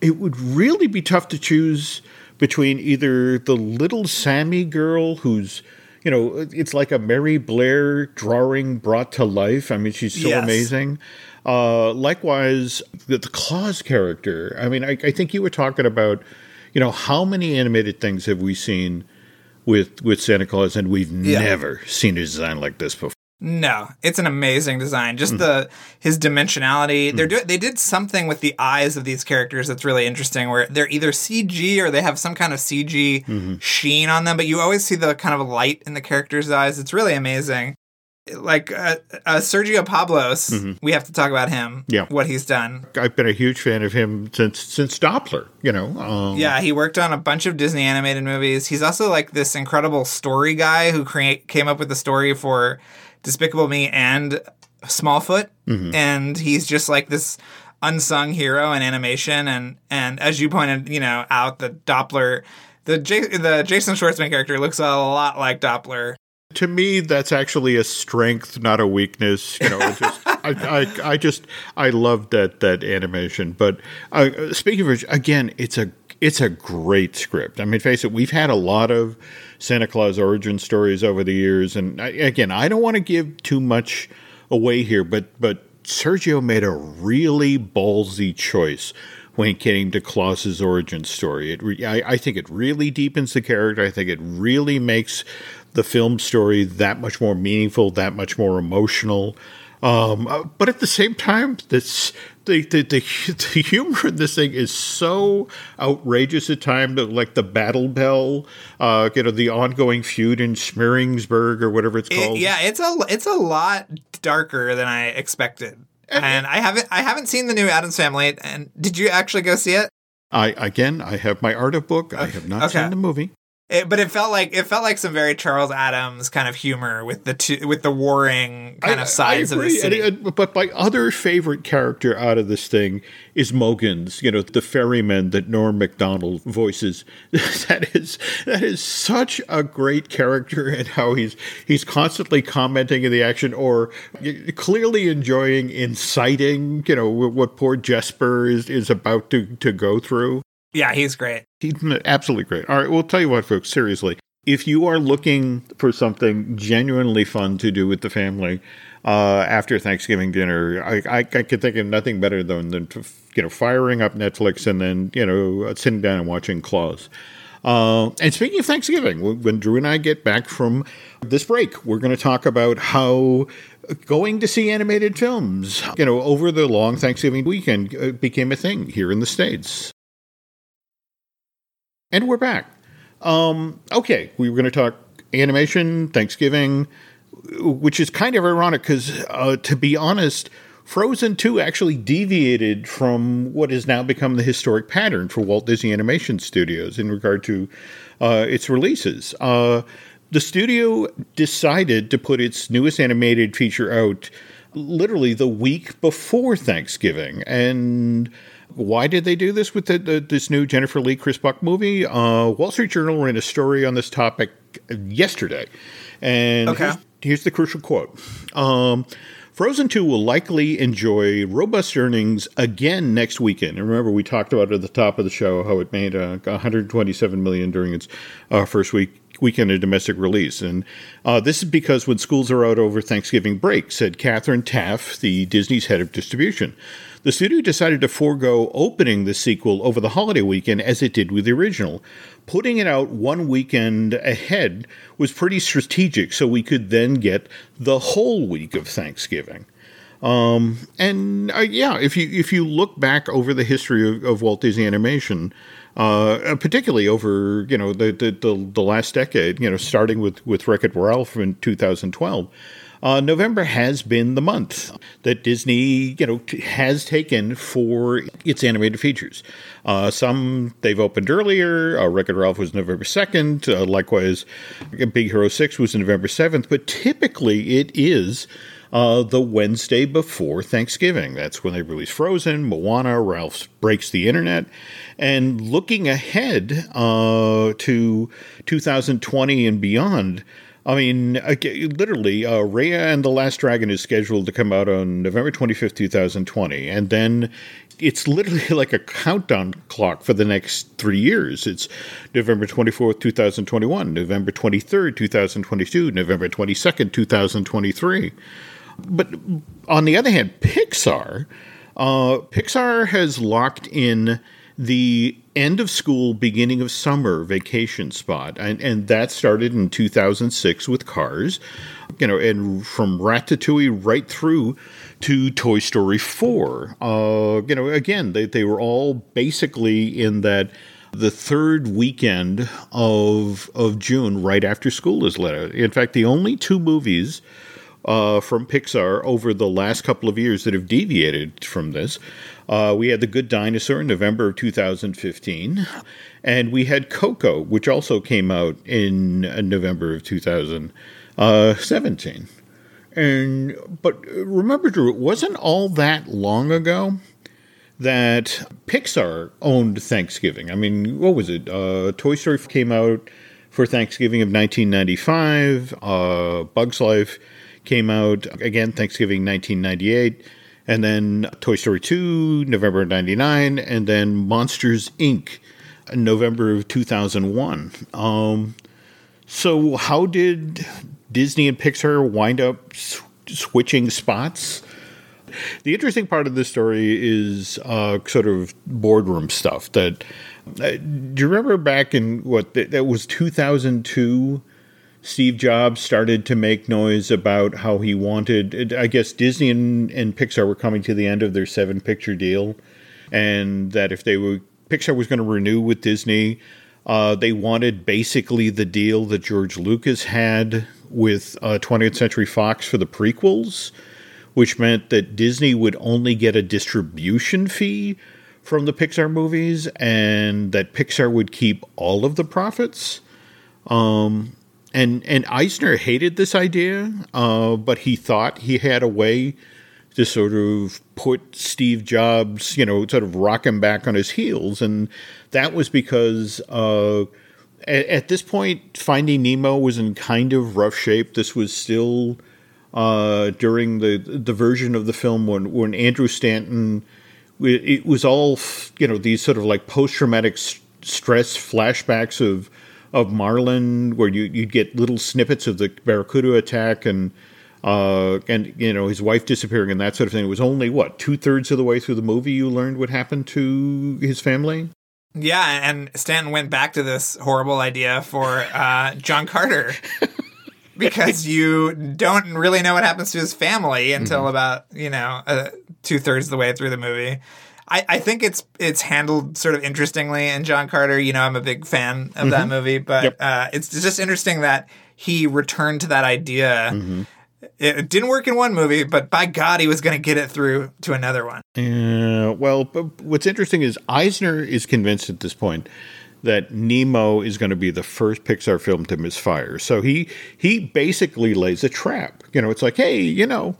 it would really be tough to choose between either the little Sammy girl who's you know, it's like a Mary Blair drawing brought to life. I mean, she's so Yes. amazing. Uh, likewise, the, the Klaus character. I mean, I, I think you were talking about, you know, how many animated things have we seen with with Santa Claus, and we've Yeah. never seen a design like this before. No, it's an amazing design. Mm. Just the his dimensionality. They're do- they did something with the eyes of these characters that's really interesting. Where they're either CG or they have some kind of CG Mm-hmm. sheen on them, but you always see the kind of light in the characters' eyes. It's really amazing. Like uh, uh, Sergio Pablos, we have to talk about him. Mm-hmm. Yeah. what he's done. I've been a huge fan of him since since Doppler. You know, um, Yeah, he worked on a bunch of Disney animated movies. He's also like this incredible story guy who create came up with the story for Despicable Me and Smallfoot, and he's just like this unsung hero in animation. And and as you pointed, you know, out the Doppler, the J- the Jason Schwartzman character looks a lot like Doppler. to me that's actually a strength not a weakness you know just I, I, I just i love that that animation but uh, speaking of which again it's a it's a great script i mean face it we've had a lot of santa claus origin stories over the years and I, again i don't want to give too much away here but but sergio made a really ballsy choice when it came to Claus's origin story. It re- I, I think it really deepens the character. I think it really makes the film story that much more meaningful, that much more emotional. Um, uh, but at the same time, this the, the the the humor in this thing is so outrageous at times. Like the battle bell, uh, you know, the ongoing feud in Schmeringsburg or whatever it's It- called. yeah, it's a it's a lot darker than I expected. And I haven't I haven't seen the new Addams Family. And did you actually go see it? I again, I have my art of book. I have not Okay. seen the movie. It, but it felt like it felt like some very Charles Addams kind of humor with the two, with the warring kind I- of sides of the city. And it- but my other favorite character out of this thing is Mogens, you know, the ferryman that Norm Macdonald voices. that is that is such a great character and how he's he's constantly commenting in the action or clearly enjoying inciting, you know, what poor Jesper is, is about to, to go through. Yeah, he's great. He's absolutely great. All right, we'll tell you what, folks, seriously. If you are looking for something genuinely fun to do with the family uh, after Thanksgiving dinner, I, I, I could think of nothing better than, than you know firing up Netflix and then you know sitting down and watching Klaus. Uh, and speaking of Thanksgiving, when when Drew and I get back from this break, we're going to talk about how going to see animated films, you know, over the long Thanksgiving weekend uh, became a thing here in the States. And we're back. Um, okay, we were going to talk animation, Thanksgiving, which is kind of ironic because, uh, to be honest, Frozen 2 actually deviated from what has now become the historic pattern for Walt Disney Animation Studios in regard to uh, its releases. Uh, the studio decided to put its newest animated feature out literally the week before Thanksgiving. And why did they do this with the, the, this new Jennifer Lee Chris Buck movie? Uh, Wall Street Journal ran a story on this topic yesterday. And Okay. here's, here's the crucial quote. Um, Frozen 2 will likely enjoy robust earnings again next weekend. And remember, we talked about at the top of the show how it made uh, 127 million during its uh, first week weekend of domestic release. And uh, this is because when schools are out over Thanksgiving break, said Cathleen Taff, the Disney's head of distribution. The studio decided to forego opening the sequel over the holiday weekend as it did with the original. Putting it out one weekend ahead was pretty strategic so we could then get the whole week of Thanksgiving. Um, and uh, yeah, if you if you look back over the history of, of Walt Disney Animation, uh, particularly over you know the, the the the last decade, you know, starting with with Wreck It Ralph in 2012. Uh, November has been the month that Disney, you know, t- has taken for its animated features. Uh, some they've opened earlier. Uh, Wreck-It Ralph was November second. Uh, likewise, Big Hero Six was November seventh. But typically, it is uh, the Wednesday before Thanksgiving. That's when they release Frozen, Moana, Ralph Breaks the Internet. And looking ahead uh, to 2020 and beyond, I mean, literally, uh, Raya and the Last Dragon is scheduled to come out on November 25th, 2020. And then it's literally like a countdown clock for the next three years. It's November 24th, 2021, November 23rd, 2022, November 22nd, 2023. But on the other hand, Pixar, uh, Pixar has locked in the end of school, beginning of summer vacation spot, and and that started in 2006 with Cars, you know, and from Ratatouille right through to Toy Story 4. Uh, you know, again, they they were all basically in that the third weekend of of June, right after school is let out. In fact, the only two movies uh, from Pixar over the last couple of years that have deviated from this. Uh, we had The Good Dinosaur in November of 2015, and we had Coco, which also came out in November of 2017. And but remember, Drew, it wasn't all that long ago that Pixar owned Thanksgiving. I mean, what was it? Uh, Toy Story came out for Thanksgiving of 1995. Uh, Bugs Life came out again Thanksgiving 1998 and then Toy Story 2 November 99 and then Monsters Inc November of 2001 um, so how did Disney and Pixar wind up sw- switching spots? The interesting part of this story is uh, sort of boardroom stuff that uh, do you remember back in what that was 2002 Steve Jobs started to make noise about how he wanted. I guess Disney and, and Pixar were coming to the end of their seven picture deal, and that if they were Pixar was going to renew with Disney, uh, they wanted basically the deal that George Lucas had with uh, 20th Century Fox for the prequels, which meant that Disney would only get a distribution fee from the Pixar movies, and that Pixar would keep all of the profits. Um, and and Eisner hated this idea, uh, but he thought he had a way to sort of put Steve Jobs, you know, sort of rock him back on his heels, and that was because uh, at, at, this point, Finding Nemo was in kind of rough shape. This was still uh, during the the version of the film when when Andrew Stanton. It was all you know these sort of like post traumatic stress flashbacks of of Marlin, where you you get little snippets of the Barracuda attack and uh, and you know his wife disappearing and that sort of thing. It was only what two thirds of the way through the movie you learned what happened to his family. Yeah, and Stanton went back to this horrible idea for uh, John Carter. because you don't really know what happens to his family until mm-hmm. about you know uh, two thirds of the way through the movie. I, I think it's it's handled sort of interestingly in John Carter. You know, I'm a big fan of mm-hmm. that movie, but yep. uh, it's just interesting that he returned to that idea. Mm-hmm. It didn't work in one movie, but by God, he was going to get it through to another one. Yeah. Well, what's interesting is Eisner is convinced at this point that Nemo is going to be the first Pixar film to misfire. So he he basically lays a trap. You know, it's like, hey, you know,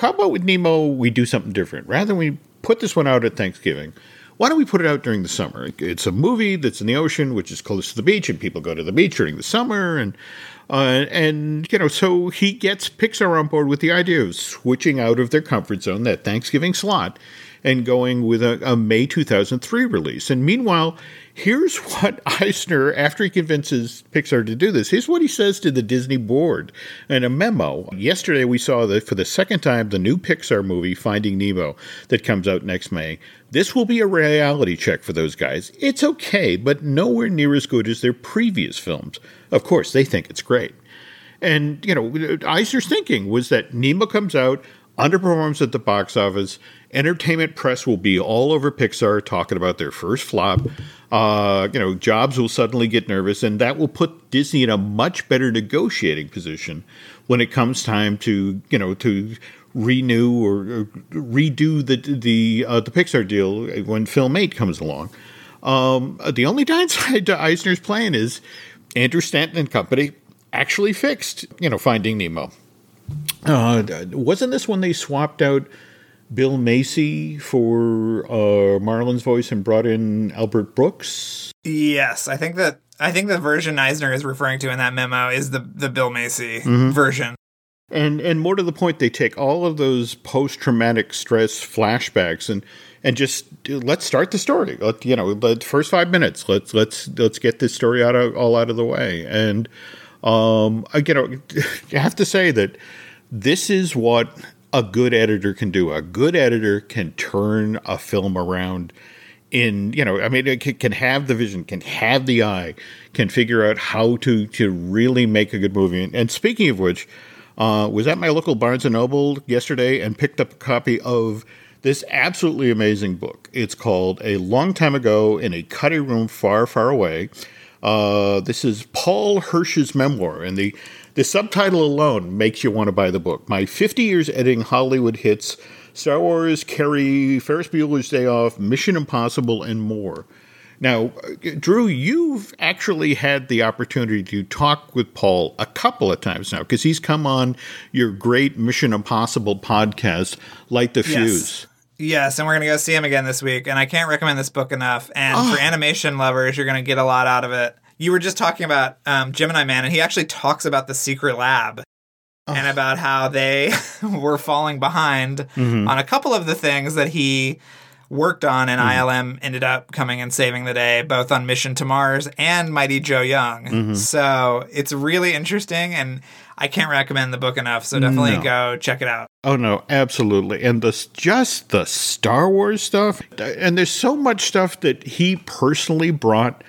how about with Nemo we do something different rather than we put this one out at Thanksgiving. Why don't we put it out during the summer? It's a movie that's in the ocean, which is close to the beach, and people go to the beach during the summer, and uh, and you know, so he gets Pixar on board with the idea of switching out of their comfort zone, that Thanksgiving slot, and going with a, a May 2003 release. And meanwhile, Here's what Eisner, after he convinces Pixar to do this, here's what he says to the Disney board in a memo. Yesterday, we saw that for the second time, the new Pixar movie, Finding Nemo, that comes out next May. This will be a reality check for those guys. It's okay, but nowhere near as good as their previous films. Of course, they think it's great. And, you know, Eisner's thinking was that Nemo comes out, underperforms at the box office, entertainment press will be all over Pixar talking about their first flop. Uh, you know, Jobs will suddenly get nervous, and that will put Disney in a much better negotiating position when it comes time to you know to renew or, or redo the the uh, the Pixar deal when Film Eight comes along. Um, the only downside to Eisner's plan is Andrew Stanton and company actually fixed you know Finding Nemo. Uh, wasn't this when they swapped out Bill Macy for uh, Marlin's voice and brought in Albert Brooks. Yes, I think that I think the version Eisner is referring to in that memo is the the Bill Macy mm-hmm. version. And and more to the point, they take all of those post traumatic stress flashbacks and and just let's start the story. Let, you know, the first five minutes. Let's let's let's get this story out of all out of the way. And um, I, you know, you have to say that this is what a good editor can do. A good editor can turn a film around in you know i mean it can have the vision can have the eye can figure out how to to really make a good movie. And speaking of which uh, was at my local barnes and noble yesterday and picked up a copy of this absolutely amazing book. It's called a long time ago in a cutting room far far away. Uh, this is paul hirsch's memoir. And the the subtitle alone makes you want to buy the book my 50 years editing hollywood hits Star Wars, Carrie, Ferris Bueller's Day Off, Mission Impossible, and more. Now, Drew, you've actually had the opportunity to talk with Paul a couple of times now because he's come on your great Mission Impossible podcast, Light the Fuse. Yes. Yes, and we're going to go see him again this week. And I can't recommend this book enough. And oh. for animation lovers, you're going to get a lot out of it. You were just talking about um, Gemini Man, and he actually talks about the secret lab and about how they were falling behind mm-hmm. on a couple of the things that he worked on, and mm-hmm. ILM ended up coming and saving the day, both on Mission to Mars and Mighty Joe Young. Mm-hmm. So it's really interesting, and I can't recommend the book enough. So definitely no. go check it out. Oh no, absolutely, and the just the Star Wars stuff, and there's so much stuff that he personally brought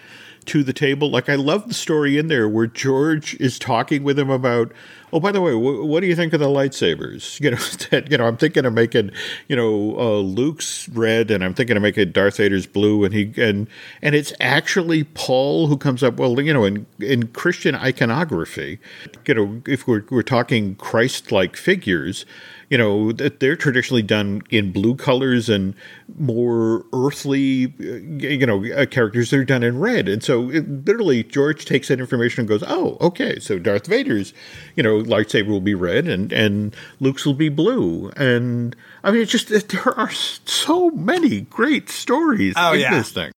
to the table. Like I love the story in there where George is talking with him about, oh, by the way, wh- what do you think of the lightsabers? You know, that, you know, I'm thinking of making, you know, uh, Luke's red, and I'm thinking of making Darth Vader's blue, and he and and it's actually Paul who comes up. Well, you know, in in Christian iconography, you know, if we're we're talking Christ-like figures you know, they're traditionally done in blue colors and more earthly, uh, you know, uh, characters that are done in red. And so it, literally George takes that information and goes, oh, okay, so Darth Vader's, you know, lightsaber will be red and, and Luke's will be blue. And I mean, it's just, there are so many great stories oh, in yeah. this thing.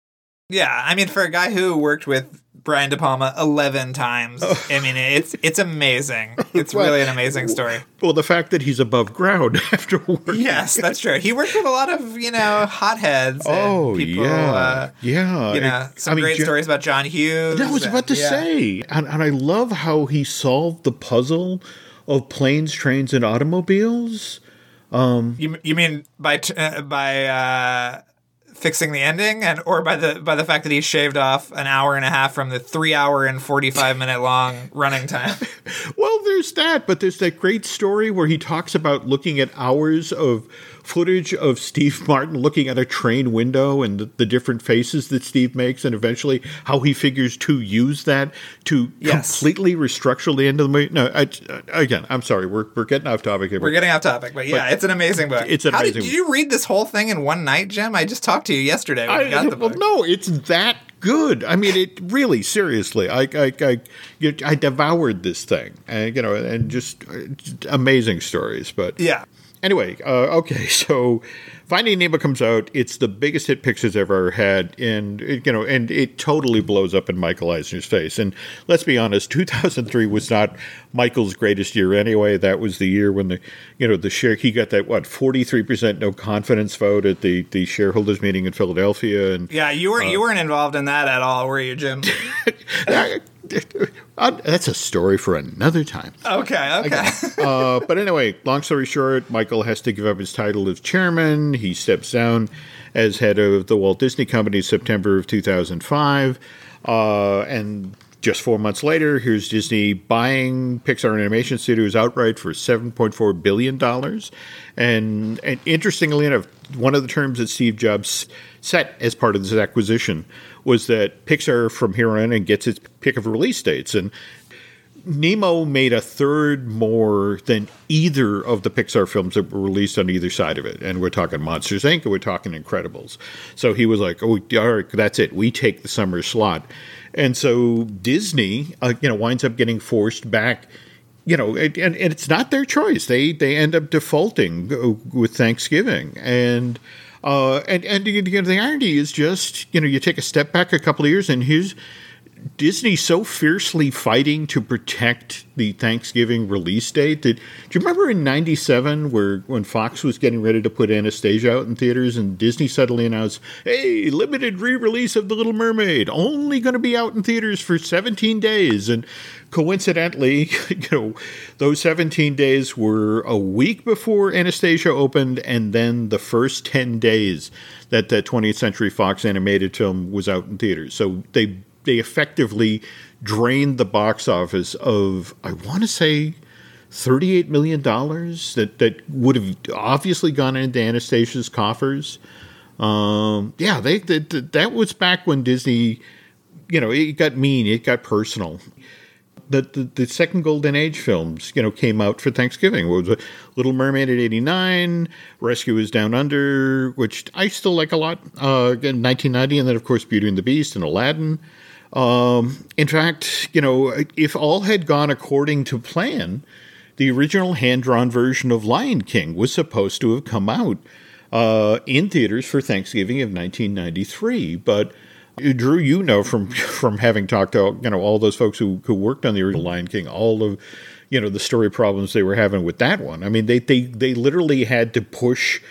Yeah. I mean, for a guy who worked with Brian De Palma eleven times. Oh. I mean, it's it's amazing. It's really an amazing story. Well, the fact that he's above ground after working. Yes, that's true. He worked with a lot of you know hotheads. Oh people, yeah, uh, yeah. You know, some I mean, great John, stories about John Hughes. I was about to yeah. say, and, and I love how he solved the puzzle of planes, trains, and automobiles. Um, you you mean by t- uh, by uh, fixing the ending and or by the by the fact that he shaved off an hour and a half from the three hour and 45 minute long running time. Well there's that but there's that great story where he talks about looking at hours of footage of Steve Martin looking at a train window and the, the, different faces that Steve makes, and eventually how he figures to use that to yes. completely restructure the end of the movie. No, I, again, I'm sorry, we're, we're getting off topic here. We're getting off topic, but yeah, but it's an amazing book. It's an amazing. Did, did, you read this whole thing in one night, Jim? I just talked to you yesterday. When I, got the book. Well, no, it's that good. I mean, it really, seriously, I, I, I, I devoured this thing, and you know, and just, uh, just amazing stories. But yeah, Anyway, uh, okay, so Finding Nemo comes out. It's the biggest hit Pixar's ever had, and it, you know, and it totally blows up in Michael Eisner's face. And let's be honest, 2003 was not Michael's greatest year anyway. That was the year when the, you know, the share he got that what 43 percent no confidence vote at the the shareholders meeting in Philadelphia. And yeah, you weren't uh, you weren't involved in that at all, were you, Jim? That's a story for another time. Okay, okay. uh, but anyway, long story short, Michael has to give up his title as chairman. He steps down as head of the Walt Disney Company in September of 2005. Uh, and just four months later, here's Disney buying Pixar Animation Studios outright for $7.4 billion. And, and interestingly enough, one of the terms that Steve Jobs set as part of this acquisition was that Pixar from here on and gets its pick of release dates. And Nemo made a third more than either of the Pixar films that were released on either side of it. And we're talking Monsters Inc. and we're talking Incredibles. So he was like, oh, all right, that's it. We take the summer slot. And so Disney, uh, you know, winds up getting forced back you know, and, and it's not their choice. They they end up defaulting uh, with Thanksgiving, and uh, and and you the irony is just you know you take a step back a couple of years, and here's Disney so fiercely fighting to protect the Thanksgiving release date. Did do you remember in '97 where when Fox was getting ready to put Anastasia out in theaters and Disney suddenly announced, "Hey, limited re-release of The Little Mermaid, only going to be out in theaters for 17 days." And coincidentally, you know, those 17 days were a week before Anastasia opened, and then the first 10 days that that 20th Century Fox animated film was out in theaters. So they they effectively drained the box office of I want to say thirty-eight million dollars that that would have obviously gone into Anastasia's coffers. Um, yeah, they, they, that was back when Disney, you know, it got mean, it got personal. The, the, the second golden age films, you know, came out for Thanksgiving. Was Little Mermaid at eighty nine, Rescuers Down Under, which I still like a lot. Uh, in nineteen ninety, and then of course Beauty and the Beast and Aladdin. Um, in fact, you know, if all had gone according to plan, the original hand drawn version of Lion King was supposed to have come out uh, in theaters for Thanksgiving of 1993. But Drew, you know from from having talked to you know all those folks who who worked on the original Lion King, all of you know the story problems they were having with that one. I mean, they they they literally had to push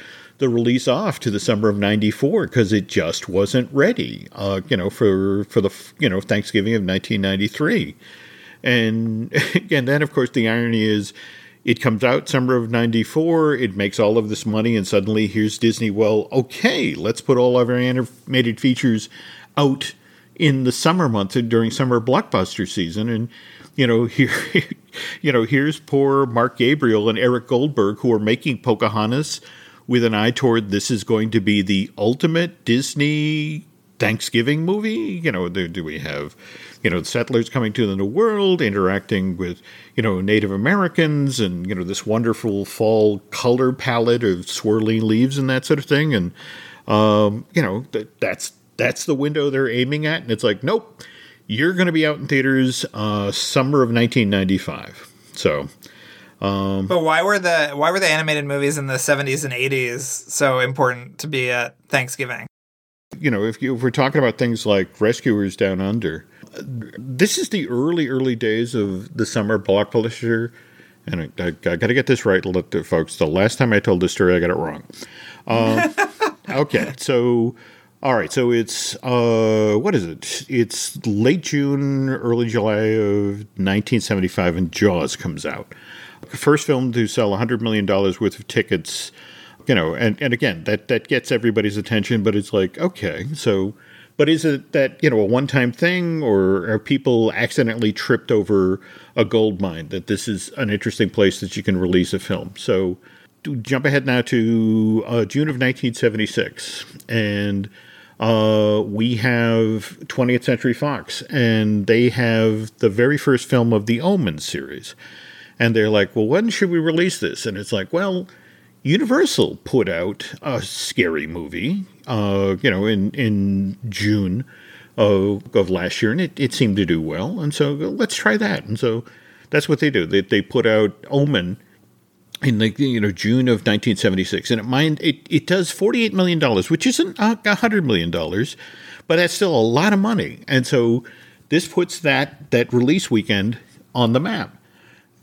the release off to the summer of 94 because it just wasn't ready, uh, you know, for, for the, you know, Thanksgiving of 1993. And again, then of course the irony is it comes out summer of 94, it makes all of this money and suddenly here's Disney, well, okay, let's put all of our animated features out in the summer months and during summer blockbuster season and you know here you know here's poor Mark Gabriel and Eric Goldberg who are making Pocahontas with an eye toward this is going to be the ultimate Disney Thanksgiving movie. You know, do, do we have, you know, settlers coming to the new world, interacting with, you know, Native Americans, and you know this wonderful fall color palette of swirling leaves and that sort of thing, and um, you know that that's that's the window they're aiming at, and it's like, nope, you're going to be out in theaters uh, summer of 1995. So um, but why were the why were the animated movies in the 70s and 80s so important to be at Thanksgiving? You know, if, you, if we're talking about things like Rescuers Down Under, this is the early early days of the summer blockbuster. And I, I, I got to get this right, folks. The last time I told this story, I got it wrong. Uh, okay, so all right, so it's uh, what is it? It's late June, early July of 1975, and Jaws comes out first film to sell $100 million worth of tickets, you know, and, and again, that, that gets everybody's attention, but it's like, okay, so, but is it that, you know, a one time thing, or are people accidentally tripped over a gold mine that this is an interesting place that you can release a film? So, jump ahead now to uh, June of 1976, and uh, we have 20th Century Fox, and they have the very first film of the Omen series and they're like, well, when should we release this? And it's like, well, Universal put out a scary movie, uh, you know, in in June of, of last year, and it, it seemed to do well. And so let's try that. And so that's what they do. They they put out Omen in the you know June of 1976, and it mind it it does 48 million dollars, which isn't a hundred million dollars, but that's still a lot of money. And so this puts that that release weekend on the map.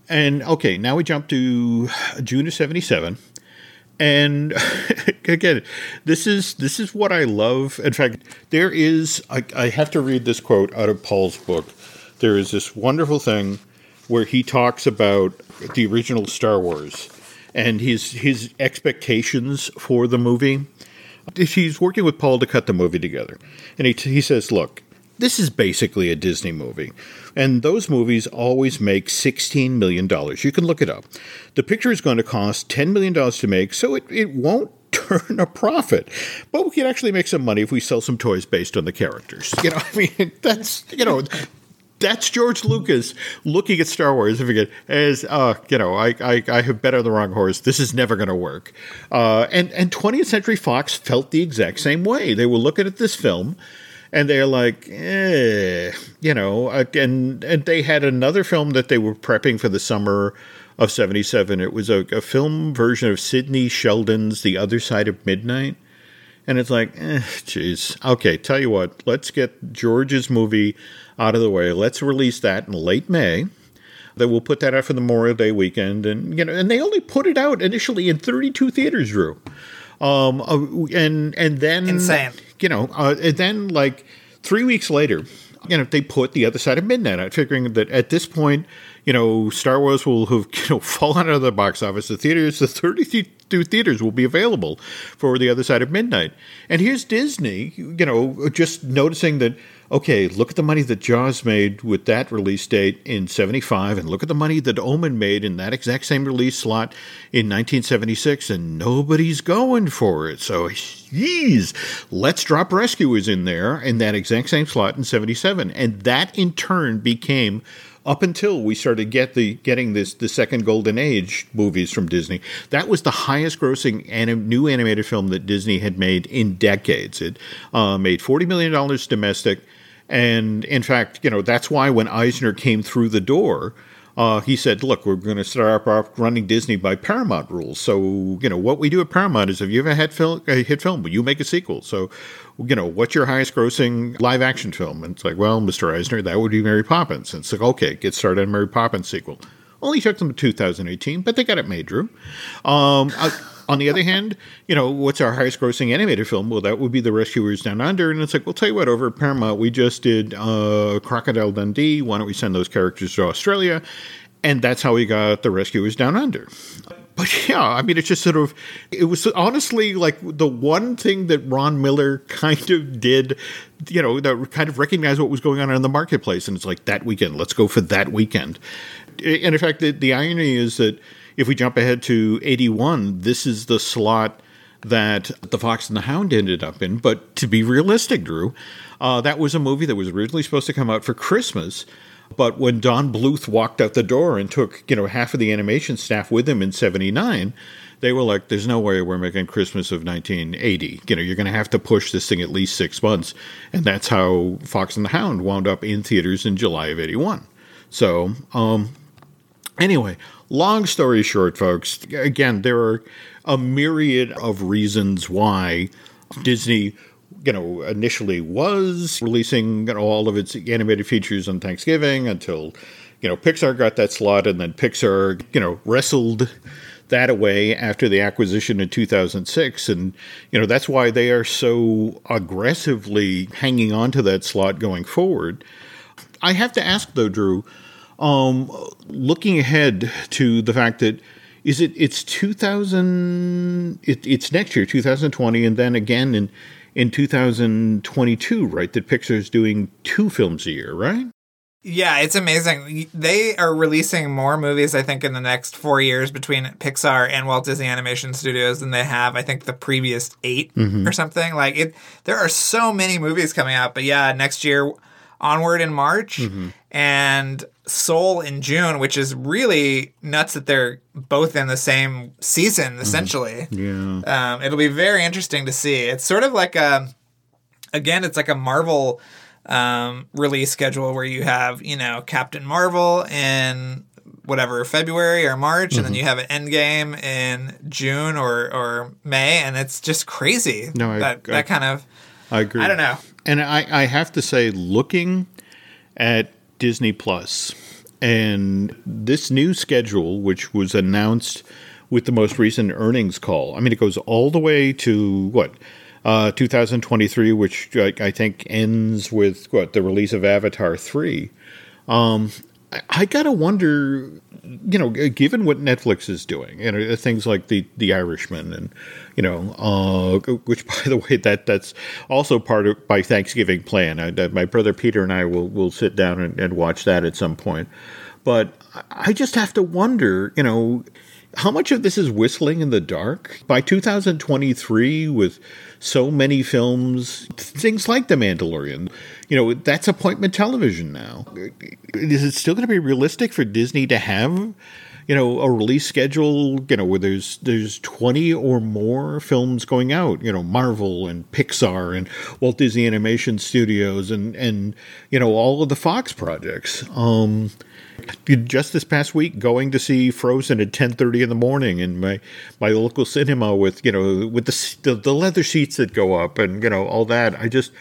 And okay, now we jump to June of 77. And again, this is this is what I love. In fact, there is I, I have to read this quote out of Paul's book. There is this wonderful thing where he talks about the original Star Wars and his his expectations for the movie. He's working with Paul to cut the movie together, and he he says, "Look, this is basically a Disney movie. And those movies always make $16 million. You can look it up. The picture is going to cost $10 million to make, so it, it won't turn a profit. But we can actually make some money if we sell some toys based on the characters. You know, I mean, that's, you know, that's George Lucas looking at Star Wars and figuring, as uh, you know, I, I, I have bet on the wrong horse. This is never going to work. Uh, and and 20th Century Fox felt the exact same way. They were looking at this film and they're like, eh, you know, uh, and and they had another film that they were prepping for the summer of '77. It was a, a film version of Sidney Sheldon's The Other Side of Midnight. And it's like, eh, jeez. Okay, tell you what, let's get George's movie out of the way. Let's release that in late May. Then we'll put that out for the Memorial Day weekend, and you know, and they only put it out initially in 32 theaters, Drew. Um, uh, and and then Insane. You know, uh, and then like three weeks later, you know, they put the other side of midnight out, figuring that at this point, you know, Star Wars will have you know fallen out of the box office. The theaters, the 32 theaters will be available for the other side of midnight. And here's Disney, you know, just noticing that okay, look at the money that Jaws made with that release date in 75, and look at the money that Omen made in that exact same release slot in 1976, and nobody's going for it. So, geez, let's drop Rescuers in there in that exact same slot in 77. And that in turn became up until we started get the getting this the second golden age movies from Disney. That was the highest grossing anim, new animated film that Disney had made in decades. It uh, made forty million dollars domestic, and in fact, you know that's why when Eisner came through the door. Uh, he said, "Look, we're going to start off running Disney by Paramount rules. So, you know, what we do at Paramount is if you have a hit film, a hit film, you make a sequel. So, you know, what's your highest grossing live action film? And it's like, well, Mr. Eisner, that would be Mary Poppins. And it's like, okay, get started on Mary Poppins sequel. Only took them to 2018, but they got it made, Drew. Um, uh, on the other hand, you know, what's our highest grossing animated film? Well, that would be The Rescuers Down Under. And it's like, well, tell you what, over at Paramount, we just did uh, Crocodile Dundee. Why don't we send those characters to Australia? And that's how we got The Rescuers Down Under. But yeah, I mean, it's just sort of, it was honestly like the one thing that Ron Miller kind of did, you know, that kind of recognized what was going on in the marketplace. And it's like that weekend, let's go for that weekend. And in fact, the, the irony is that if we jump ahead to 81, this is the slot that The Fox and the Hound ended up in. But to be realistic, Drew, uh, that was a movie that was originally supposed to come out for Christmas. But when Don Bluth walked out the door and took, you know, half of the animation staff with him in 79, they were like, there's no way we're making Christmas of 1980. You know, you're going to have to push this thing at least six months. And that's how Fox and the Hound wound up in theaters in July of 81. So, um, anyway, long story short, folks, again, there are a myriad of reasons why Disney you know, initially was releasing you know, all of its animated features on Thanksgiving until, you know, Pixar got that slot and then Pixar, you know, wrestled that away after the acquisition in 2006. And, you know, that's why they are so aggressively hanging on to that slot going forward. I have to ask, though, Drew, um, looking ahead to the fact that is it it's 2000 it, it's next year 2020 and then again in in 2022, right? That Pixar's doing two films a year, right? Yeah, it's amazing. They are releasing more movies, I think, in the next four years between Pixar and Walt Disney Animation Studios than they have, I think, the previous 8 mm-hmm. or something. Like it, there are so many movies coming out. But yeah, next year, Onward in March, mm-hmm. and Soul in June, which is really nuts that they're both in the same season, mm-hmm. essentially. Mm, yeah. Um, it'll be very interesting to see. It's sort of like a, again, it's like a Marvel um, release schedule where you have, you know, Captain Marvel in whatever, February or March, mm-hmm. and then mm-hmm. you have an Endgame in June or, or May, and it's just crazy. No, I, that, I, that kind of. I agree. I don't know. And I, I have to say, looking at Disney Plus. And this new schedule, which was announced with the most recent earnings call, I mean, it goes all the way to what? Uh, 2023, which I, I think ends with what the release of Avatar 3. Um, I, gotta wonder you know, given what Netflix is doing, you know, things like the the Irishman, and you know, uh, which by the way, that that's also part of my Thanksgiving plan. I, my brother Peter and I will will sit down and, and watch that at some point. But I just have to wonder, you know, how much of this is whistling in the dark? By 2023, with so many films, things like The Mandalorian, you know, that's appointment television now. Is it still going to be realistic for Disney to have, you know, a release schedule, you know, where there's there's 20 or more films going out, you know, Marvel and Pixar and Walt Disney Animation Studios and and you know, all of the Fox projects. Um just this past week going to see Frozen at 10:30 in the morning in my my local cinema with, you know, with the the, the leather seats that go up and, you know, all that. I just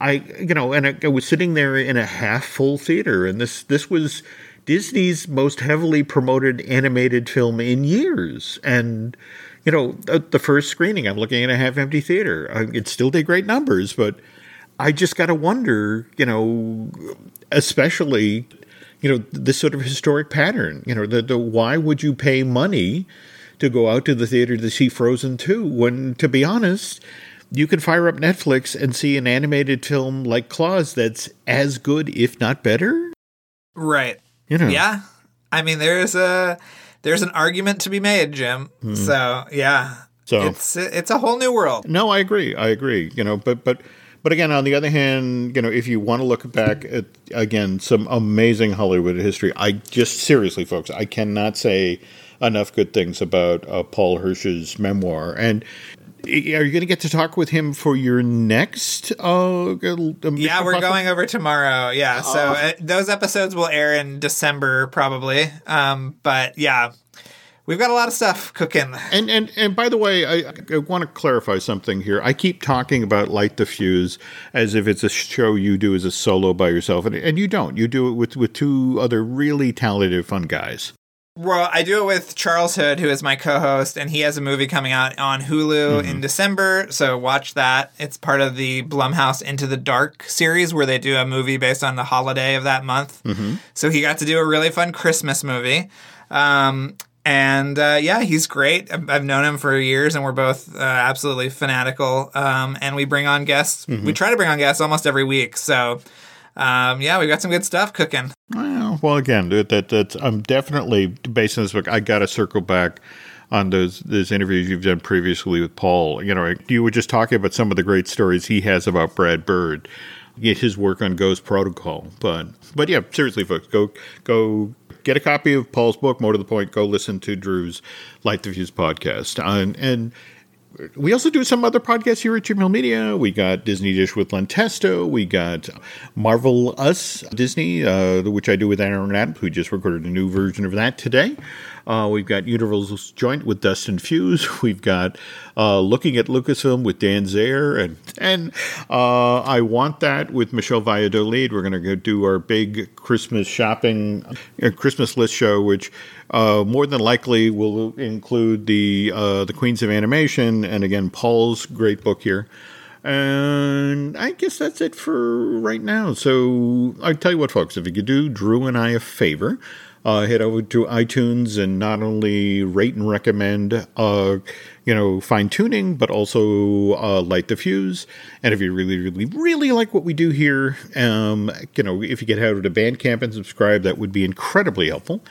I you know, and I, I was sitting there in a half full theater and this this was Disney's most heavily promoted animated film in years. And, you know, the first screening, I'm looking at a half empty theater. It still did great numbers, but I just got to wonder, you know, especially, you know, this sort of historic pattern. You know, the, the why would you pay money to go out to the theater to see Frozen 2 when, to be honest, you can fire up Netflix and see an animated film like Klaus that's as good, if not better? Right. You know. Yeah. I mean, there's a there's an argument to be made, Jim. Hmm. So yeah, So it's it's a whole new world. no, I agree. I agree. You know, but but but again, on the other hand, you know, if you want to look back at again some amazing Hollywood history, I just seriously, folks, I cannot say enough good things about uh, Paul Hirsch's memoir. And are you going to get to talk with him for your next? Uh, Yeah, we're going over tomorrow. Yeah, so uh, those episodes will air in December probably. Um, but yeah, we've got a lot of stuff cooking. And and and by the way, I, I want to clarify something here. I keep talking about Light the Fuse as if it's a show you do as a solo by yourself, and, and you don't. You do it with with two other really talented, fun guys. Well, I do it with Charles Hood, who is my co-host, and he has a movie coming out on Hulu in December. So watch that. It's part of the Blumhouse Into the Dark series, where they do a movie based on the holiday of that month. So he got to do a really fun Christmas movie. Um, and uh, yeah, he's great. I've known him for years, and we're both uh, absolutely fanatical. Um, and we bring on guests. We try to bring on guests almost every week. So um, yeah, we've got some good stuff cooking. Well, well, again, that, that that's I'm definitely based on this book. I got to circle back on those those interviews you've done previously with Paul. You know, you were just talking about some of the great stories he has about Brad Bird, his work on Ghost Protocol. But but yeah, seriously, folks, go go get a copy of Paul's book. More to the point, go listen to Drew's Light the Fuse podcast. And, and we also do some other podcasts here at Jim Hill Media. We got Disney Dish with Len Testa. We got Marvel Us Disney, uh, which I do with Aaron Adams, who just recorded a new version of that today. Uh, we've got Universal's Joint with Dustin Fuse. We've got uh, Looking at Lucasfilm with Dan Zayer. And, and uh, I Want That with Michelle Valladolid. We're going to go do our big Christmas shopping, uh, Christmas list show, which uh, more than likely will include the uh, the Queens of Animation and again Paul's great book here. And I guess that's it for right now. So I tell you what, folks, if you could do Drew and I a favor, uh, head over to iTunes and not only rate and recommend, uh, you know, fine tuning, but also uh, light the fuse. And if you really, really, really like what we do here, um, you know, if you get out to Bandcamp and subscribe, that would be incredibly helpful.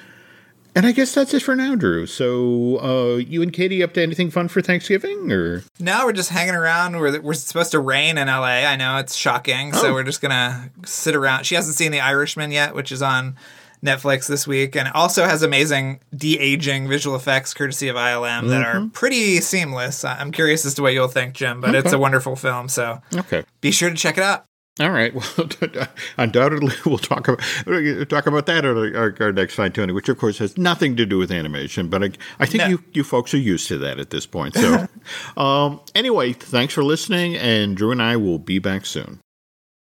And I guess that's it for now, Drew. So, uh, you and Katie up to anything fun for Thanksgiving, or Now we're just hanging around. We're, we're supposed to rain in LA. I know it's shocking. So Oh. we're just going to sit around. She hasn't seen The Irishman yet, which is on Netflix this week. And it also has amazing de aging visual effects courtesy of ILM that are pretty seamless. I'm curious as to what you'll think, Jim, but it's a wonderful film. So okay? be sure to check it out. All right. Well, undoubtedly, we'll talk about talk about that at our, our next fine tuning, which of course has nothing to do with animation. But I, I think No. you you folks are used to that at this point. So, um, anyway, thanks for listening, and Drew and I will be back soon.